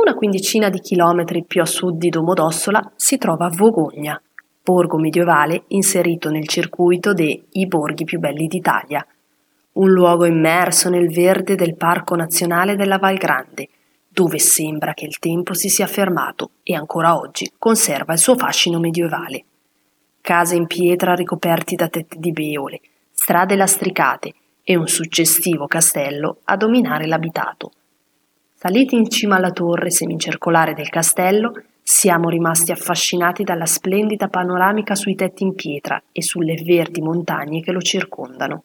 Una quindicina di chilometri più a sud di Domodossola si trova Vogogna, borgo medievale inserito nel circuito dei I borghi più belli d'Italia, un luogo immerso nel verde del Parco Nazionale della Val Grande, dove sembra che il tempo si sia fermato e ancora oggi conserva il suo fascino medievale. Case in pietra ricoperti da tetti di beole, strade lastricate e un suggestivo castello a dominare l'abitato. Saliti in cima alla torre semicircolare del castello, siamo rimasti affascinati dalla splendida panoramica sui tetti in pietra e sulle verdi montagne che lo circondano.